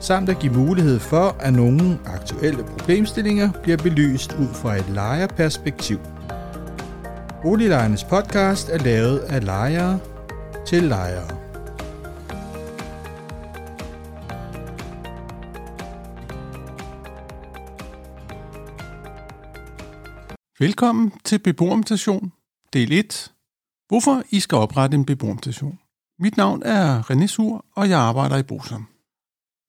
samt at give mulighed for, at nogle aktuelle problemstillinger bliver belyst ud fra et lejerperspektiv. Boliglejernes podcast er lavet af lejere til lejere. Velkommen til Beboermutation, del 1. Hvorfor I skal oprette en beboermutation. Mit navn er René Sur, og jeg arbejder i Bosom.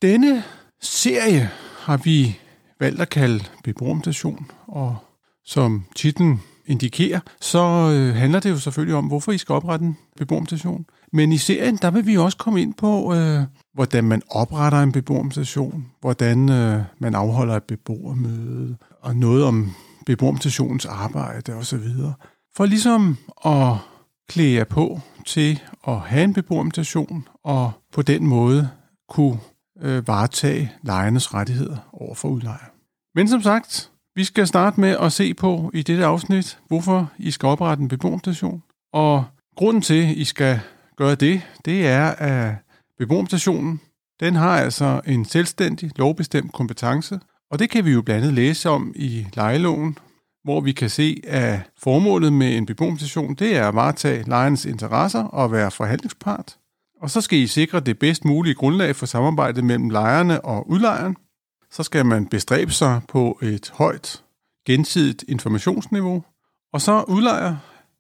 Denne serie har vi valgt at kalde beboermutation, og som titlen indikerer, så øh, handler det jo selvfølgelig om, hvorfor I skal oprette en beboermutation. Men i serien, der vil vi også komme ind på, øh, hvordan man opretter en beboermutation, hvordan øh, man afholder et beboermøde, og noget om beboermutationens arbejde osv. For ligesom at klæde jer på til at have en beboermutation, og på den måde kunne øh, varetage lejernes rettigheder over for udlejer. Men som sagt, vi skal starte med at se på i dette afsnit, hvorfor I skal oprette en beboerstation. Og grunden til, at I skal gøre det, det er, at beboerstationen den har altså en selvstændig, lovbestemt kompetence, og det kan vi jo blandt andet læse om i lejeloven, hvor vi kan se, at formålet med en beboerstation, det er at varetage lejernes interesser og være forhandlingspart. Og så skal I sikre det bedst mulige grundlag for samarbejdet mellem lejerne og udlejeren. Så skal man bestræbe sig på et højt gensidigt informationsniveau. Og så udlejer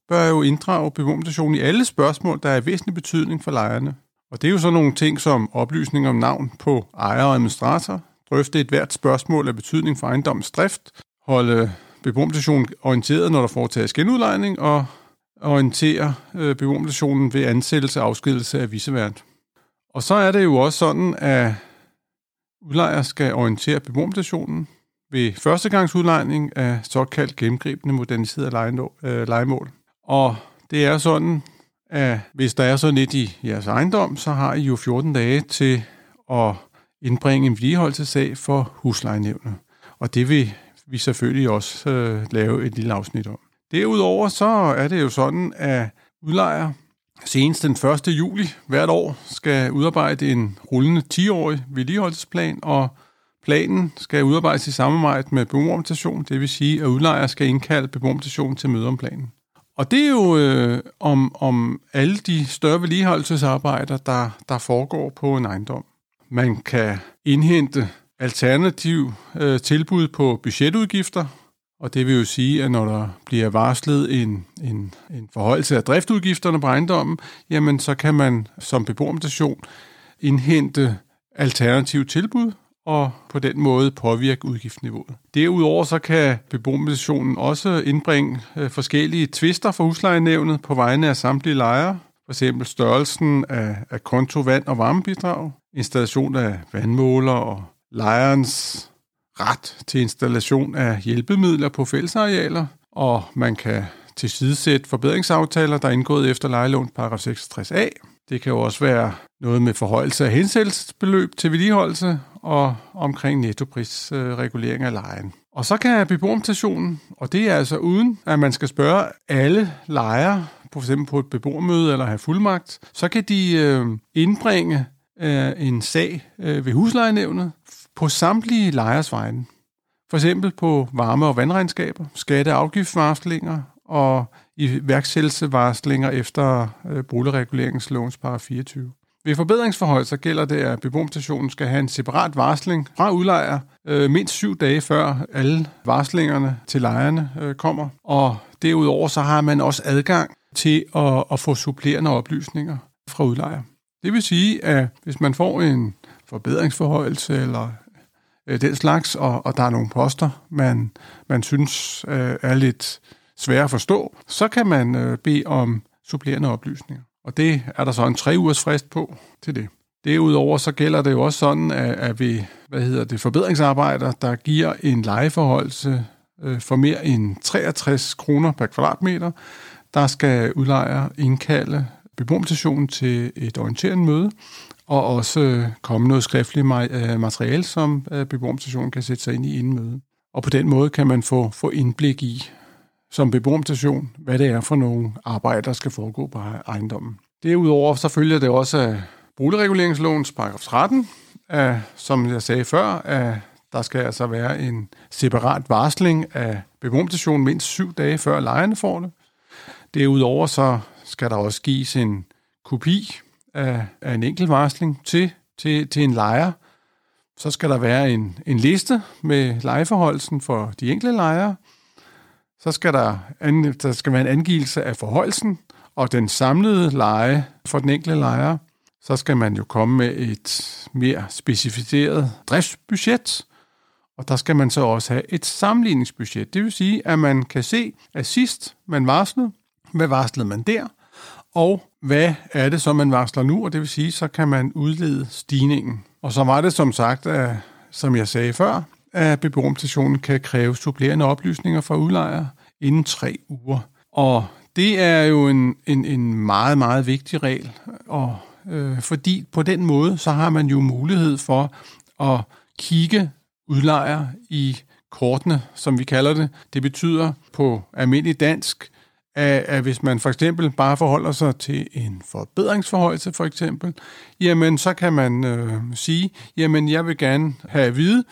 bør jo inddrage beboerstationen i alle spørgsmål, der er væsentlig betydning for lejerne. Og det er jo sådan nogle ting som oplysning om navn på ejer og administrator, drøfte et hvert spørgsmål af betydning for ejendommens drift, holde beboerstationen orienteret, når der foretages genudlejning, og orientere øh, beboermutationen ved ansættelse og afskedelse af visevært. Og så er det jo også sådan, at udlejer skal orientere beboermutationen ved førstegangsudlejning af såkaldt gennemgribende moderniserede legemål. Øh, og det er sådan, at hvis der er sådan lidt i jeres ejendom, så har I jo 14 dage til at indbringe en vedligeholdelsesag for huslejenævnet. Og det vil vi selvfølgelig også øh, lave et lille afsnit om. Derudover så er det jo sådan, at udlejer senest den 1. juli hvert år skal udarbejde en rullende 10-årig vedligeholdelsesplan, og planen skal udarbejdes i samarbejde med beboermutation, det vil sige, at udlejer skal indkalde beboermutation til møde om planen. Og det er jo øh, om, om alle de større vedligeholdelsesarbejder, der, der foregår på en ejendom. Man kan indhente alternativ øh, tilbud på budgetudgifter, og det vil jo sige, at når der bliver varslet en, en, en forhøjelse af driftudgifterne på ejendommen, jamen så kan man som beboermutation indhente alternative tilbud og på den måde påvirke udgiftsniveauet. Derudover så kan beboermutationen også indbringe øh, forskellige tvister for huslejenævnet på vegne af samtlige lejere, for eksempel størrelsen af, af konto, vand og varmebidrag, installation af vandmåler og lejerens ret til installation af hjælpemidler på fællesarealer, og man kan tilsidesætte forbedringsaftaler, der er indgået efter lejelovens paragraf 66a. Det kan jo også være noget med forhøjelse af hensættelsesbeløb til vedligeholdelse og omkring nettoprisregulering af lejen. Og så kan beboermutationen, og det er altså uden, at man skal spørge alle lejere, på eksempel på et beboermøde eller have fuldmagt, så kan de øh, indbringe øh, en sag øh, ved huslejenævnet på samtlige lejers vegne. For eksempel på varme- og vandregnskaber, skatte- og afgiftsvarslinger og efter øh, boligreguleringslovens paragraf 24. Ved forbedringsforhold så gælder det, at beboerstationen skal have en separat varsling fra udlejer øh, mindst syv dage før alle varslingerne til lejerne øh, kommer. Og derudover så har man også adgang til at, at få supplerende oplysninger fra udlejer. Det vil sige, at hvis man får en forbedringsforhøjelse eller øh, den slags, og, og der er nogle poster, man, man synes øh, er lidt svære at forstå, så kan man øh, bede om supplerende oplysninger. Og det er der så en tre ugers frist på til det. Derudover så gælder det jo også sådan, at, at vi hvad hedder det, forbedringsarbejder, der giver en lejeforholdelse øh, for mere end 63 kroner per kvadratmeter, der skal udlejer indkalde beboerstationen til et orienterende møde, og også øh, komme noget skriftligt øh, materiale, som øh, beboerstationen kan sætte sig ind i inden møde. Og på den måde kan man få, få indblik i, som beboerstation, hvad det er for nogle arbejder, der skal foregå på e-, ejendommen. Derudover så følger det også af boligreguleringslovens paragraf 13, af, som jeg sagde før, at der skal altså være en separat varsling af beboerstationen mindst syv dage før lejerne får det. Derudover så skal der også gives en kopi af, af en enkelt varsling til, til, til en lejer. Så skal der være en, en liste med lejeforholdelsen for de enkelte lejere. Så skal der, an, der skal være en angivelse af forholdelsen og den samlede leje for den enkelte lejer. Så skal man jo komme med et mere specificeret driftsbudget, og der skal man så også have et sammenligningsbudget. Det vil sige, at man kan se, at sidst man varslede, hvad varslede man der, og hvad er det, som man varsler nu, og det vil sige, så kan man udlede stigningen. Og så var det som sagt, at, som jeg sagde før, at beboerstationen kan kræve supplerende oplysninger fra udlejer inden tre uger. Og det er jo en, en, en meget, meget vigtig regel, og, øh, fordi på den måde, så har man jo mulighed for at kigge udlejer i kortene, som vi kalder det. Det betyder på almindelig dansk, at, at hvis man for eksempel bare forholder sig til en forbedringsforhøjelse for eksempel, jamen så kan man øh, sige, jamen jeg vil gerne have at vide,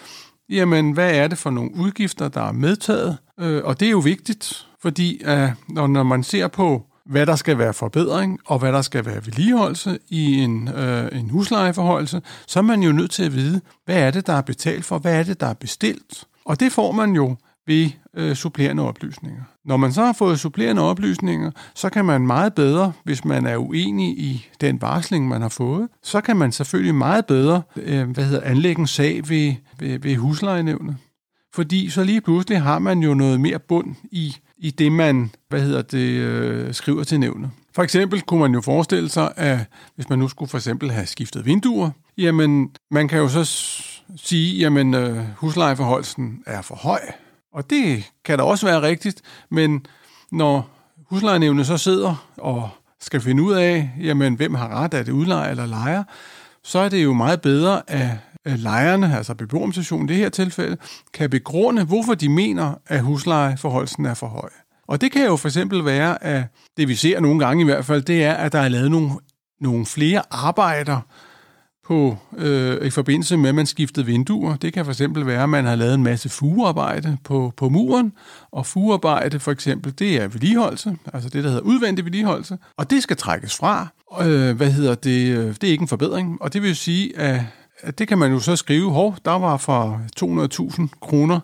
jamen hvad er det for nogle udgifter, der er medtaget? Øh, og det er jo vigtigt, fordi øh, når, når man ser på, hvad der skal være forbedring, og hvad der skal være vedligeholdelse i en, øh, en huslejeforholdelse, så er man jo nødt til at vide, hvad er det, der er betalt for, hvad er det, der er bestilt. Og det får man jo ved øh, supplerende oplysninger. Når man så har fået supplerende oplysninger, så kan man meget bedre, hvis man er uenig i den varsling, man har fået, så kan man selvfølgelig meget bedre øh, hvad hedder, anlægge en sag ved, ved, ved huslejenævnet. Fordi så lige pludselig har man jo noget mere bund i, i det, man hvad hedder det, øh, skriver til nævnet. For eksempel kunne man jo forestille sig, at hvis man nu skulle for eksempel have skiftet vinduer, jamen man kan jo så sige, jamen øh, huslejeforholdelsen er for høj, og det kan da også være rigtigt, men når huslejenævnet så sidder og skal finde ud af, jamen, hvem har ret, er det udlejer eller lejer, så er det jo meget bedre, at lejerne, altså beboerorganisationen i det her tilfælde, kan begrunde, hvorfor de mener, at huslejeforholdelsen er for høj. Og det kan jo for eksempel være, at det vi ser nogle gange i hvert fald, det er, at der er lavet nogle, nogle flere arbejder, på, øh, i forbindelse med, at man skiftede vinduer. Det kan for eksempel være, at man har lavet en masse fugearbejde på, på muren, og fugearbejde for eksempel, det er vedligeholdelse, altså det, der hedder udvendig vedligeholdelse, og det skal trækkes fra. Øh, hvad hedder det? Øh, det er ikke en forbedring, og det vil sige, at, at det kan man jo så skrive, hov, der var for 200.000 kroner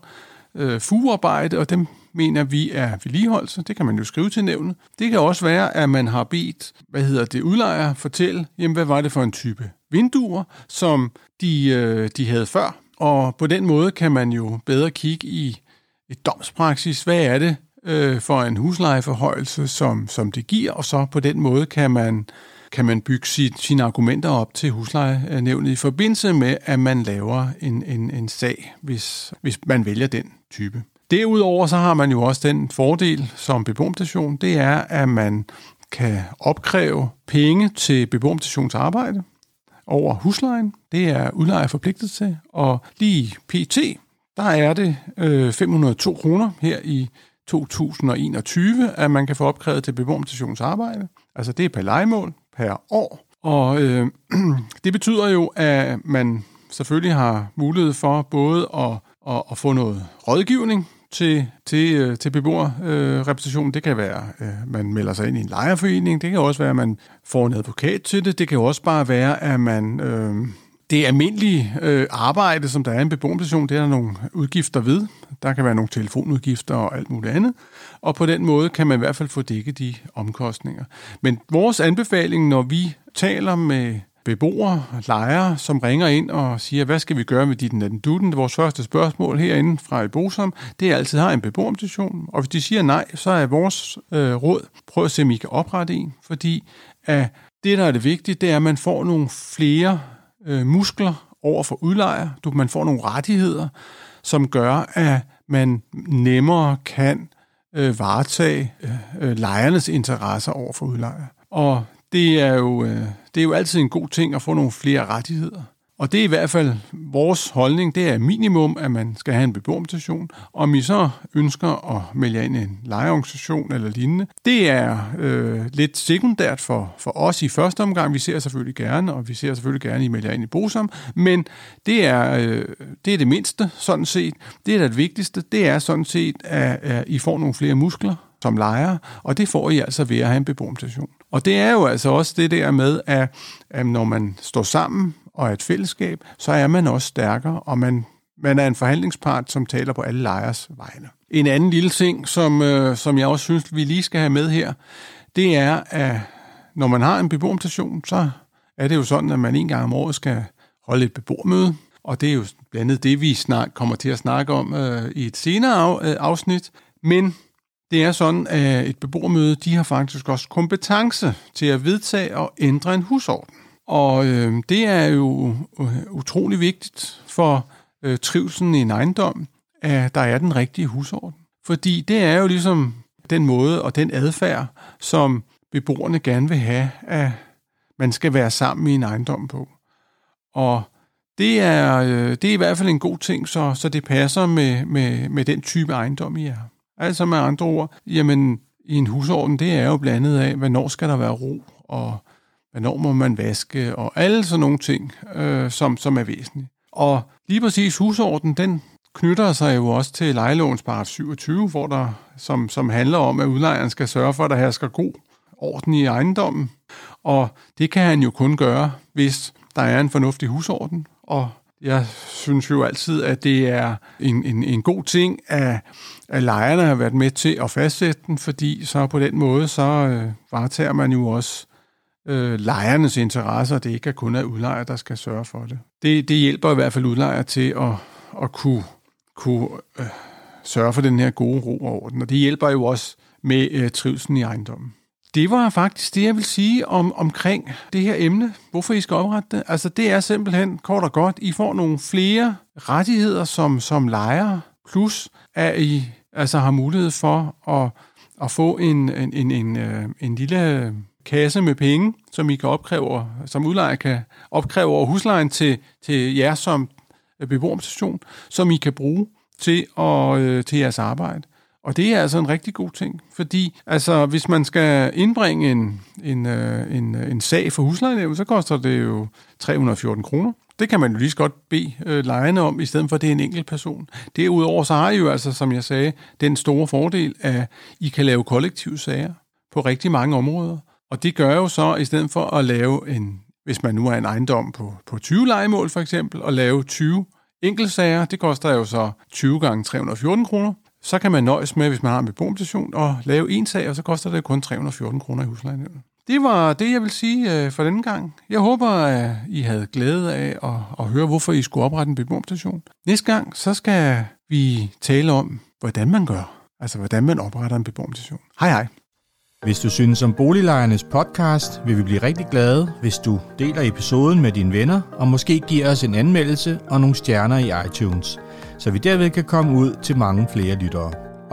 øh, fugearbejde, og dem mener vi er vedligeholdelse. Det kan man jo skrive til nævnet. Det kan også være, at man har bedt, hvad hedder det, udlejer fortælle, jamen hvad var det for en type vinduer, som de, øh, de havde før. Og på den måde kan man jo bedre kigge i et domspraksis. Hvad er det øh, for en huslejeforhøjelse, som, som det giver? Og så på den måde kan man, kan man bygge sit, sine argumenter op til huslejenævnet i forbindelse med, at man laver en, en, en sag, hvis, hvis man vælger den type. Derudover så har man jo også den fordel som beboermstation, det er, at man kan opkræve penge til beboerstations arbejde over huslejen. Det er udlejer forpligtet til, og lige pt, der er det øh, 502 kroner her i 2021, at man kan få opkrævet til beboerstations arbejde. Altså det er per legemål per år. Og øh, det betyder jo, at man selvfølgelig har mulighed for både at, at, at få noget rådgivning til, til, øh, til beboerrepræsentationen. Øh, det kan være, at øh, man melder sig ind i en lejerforening. Det kan også være, at man får en advokat til det. Det kan også bare være, at man... Øh, det almindelige øh, arbejde, som der er i en beboerrepræsentation, det er der nogle udgifter ved. Der kan være nogle telefonudgifter og alt muligt andet. Og på den måde kan man i hvert fald få dækket de omkostninger. Men vores anbefaling, når vi taler med beboere, lejere, som ringer ind og siger, hvad skal vi gøre med dit den duden? Vores første spørgsmål herinde fra i Bosom, det er altid, har en beboerorganisation. Og hvis de siger nej, så er vores øh, råd, prøv at se, om I kan oprette en, fordi at det, der er det vigtige, det er, at man får nogle flere øh, muskler over for udlejer. Du, man får nogle rettigheder, som gør, at man nemmere kan øh, varetage øh, øh lejernes interesser over for udlejer. Og det er, jo, øh, det er jo altid en god ting at få nogle flere rettigheder. Og det er i hvert fald vores holdning, det er minimum, at man skal have en beboermutation. Om I så ønsker at melde ind i en lejeorganisation eller lignende, det er øh, lidt sekundært for, for os i første omgang. Vi ser selvfølgelig gerne, og vi ser selvfølgelig gerne, at I melder ind i Bosom, men det er, øh, det er det mindste, sådan set. Det er det vigtigste, det er sådan set, at, at I får nogle flere muskler som lejer, og det får I altså ved at have en beboermutation. Og det er jo altså også det der med, at, at når man står sammen og et fællesskab, så er man også stærkere, og man, man er en forhandlingspart, som taler på alle lejers vegne. En anden lille ting, som, øh, som jeg også synes, vi lige skal have med her, det er, at når man har en beboermutation, så er det jo sådan, at man en gang om året skal holde et beboermøde, og det er jo blandt andet det, vi snart kommer til at snakke om øh, i et senere af, øh, afsnit. Men det er sådan, at et beboermøde, de har faktisk også kompetence til at vedtage og ændre en husorden. Og øh, det er jo øh, utrolig vigtigt for øh, trivselen i en ejendom, at der er den rigtige husorden. Fordi det er jo ligesom den måde og den adfærd, som beboerne gerne vil have, at man skal være sammen i en ejendom på. Og det er, øh, det er i hvert fald en god ting, så, så det passer med, med, med den type ejendom, I er. Altså med andre ord, jamen i en husorden, det er jo blandet af, hvornår skal der være ro, og hvornår må man vaske, og alle sådan nogle ting, øh, som, som er væsentlige. Og lige præcis husorden, den knytter sig jo også til lejelovens paragraf 27, hvor der, som, som handler om, at udlejeren skal sørge for, at der hersker god orden i ejendommen. Og det kan han jo kun gøre, hvis der er en fornuftig husorden. Og jeg synes jo altid, at det er en, en, en god ting, at, at lejerne har været med til at fastsætte den, fordi så på den måde, så øh, varetager man jo også øh, lejernes interesser, det ikke er kun er udlejer, der skal sørge for det. Det, det hjælper i hvert fald udlejer til at, at kunne, kunne øh, sørge for den her gode ro og orden, og det hjælper jo også med øh, trivselen i ejendommen. Det var faktisk det, jeg vil sige om, omkring det her emne. Hvorfor I skal oprette det? Altså, det er simpelthen kort og godt. I får nogle flere rettigheder som, som lejer, plus at I altså har mulighed for at, at få en, en, en, en, øh, en lille kasse med penge, som I kan opkræve, som udlejer kan opkræve over huslejen til, til jer som øh, beboerorganisation, som I kan bruge til, at, øh, til jeres arbejde. Og det er altså en rigtig god ting, fordi altså, hvis man skal indbringe en, en, øh, en, øh, en sag for huslejenævnet, så koster det jo 314 kroner. Det kan man jo lige så godt bede øh, lejerne om, i stedet for at det er en enkelt person. Derudover så har I jo altså, som jeg sagde, den store fordel, at I kan lave kollektive sager på rigtig mange områder. Og det gør jo så, i stedet for at lave en, hvis man nu er en ejendom på, på 20 legemål for eksempel, og lave 20 enkeltsager, det koster jo så 20 gange 314 kroner. Så kan man nøjes med, hvis man har en beboermutation, og lave en sag, og så koster det kun 314 kroner i huslejenævnet. Det var det, jeg vil sige øh, for denne gang. Jeg håber, at I havde glæde af at, at høre, hvorfor I skulle oprette en beboerstation. Næste gang, så skal vi tale om, hvordan man gør. Altså, hvordan man opretter en beboerstation. Hej hej. Hvis du synes om Boliglejernes podcast, vil vi blive rigtig glade, hvis du deler episoden med dine venner, og måske giver os en anmeldelse og nogle stjerner i iTunes, så vi derved kan komme ud til mange flere lyttere.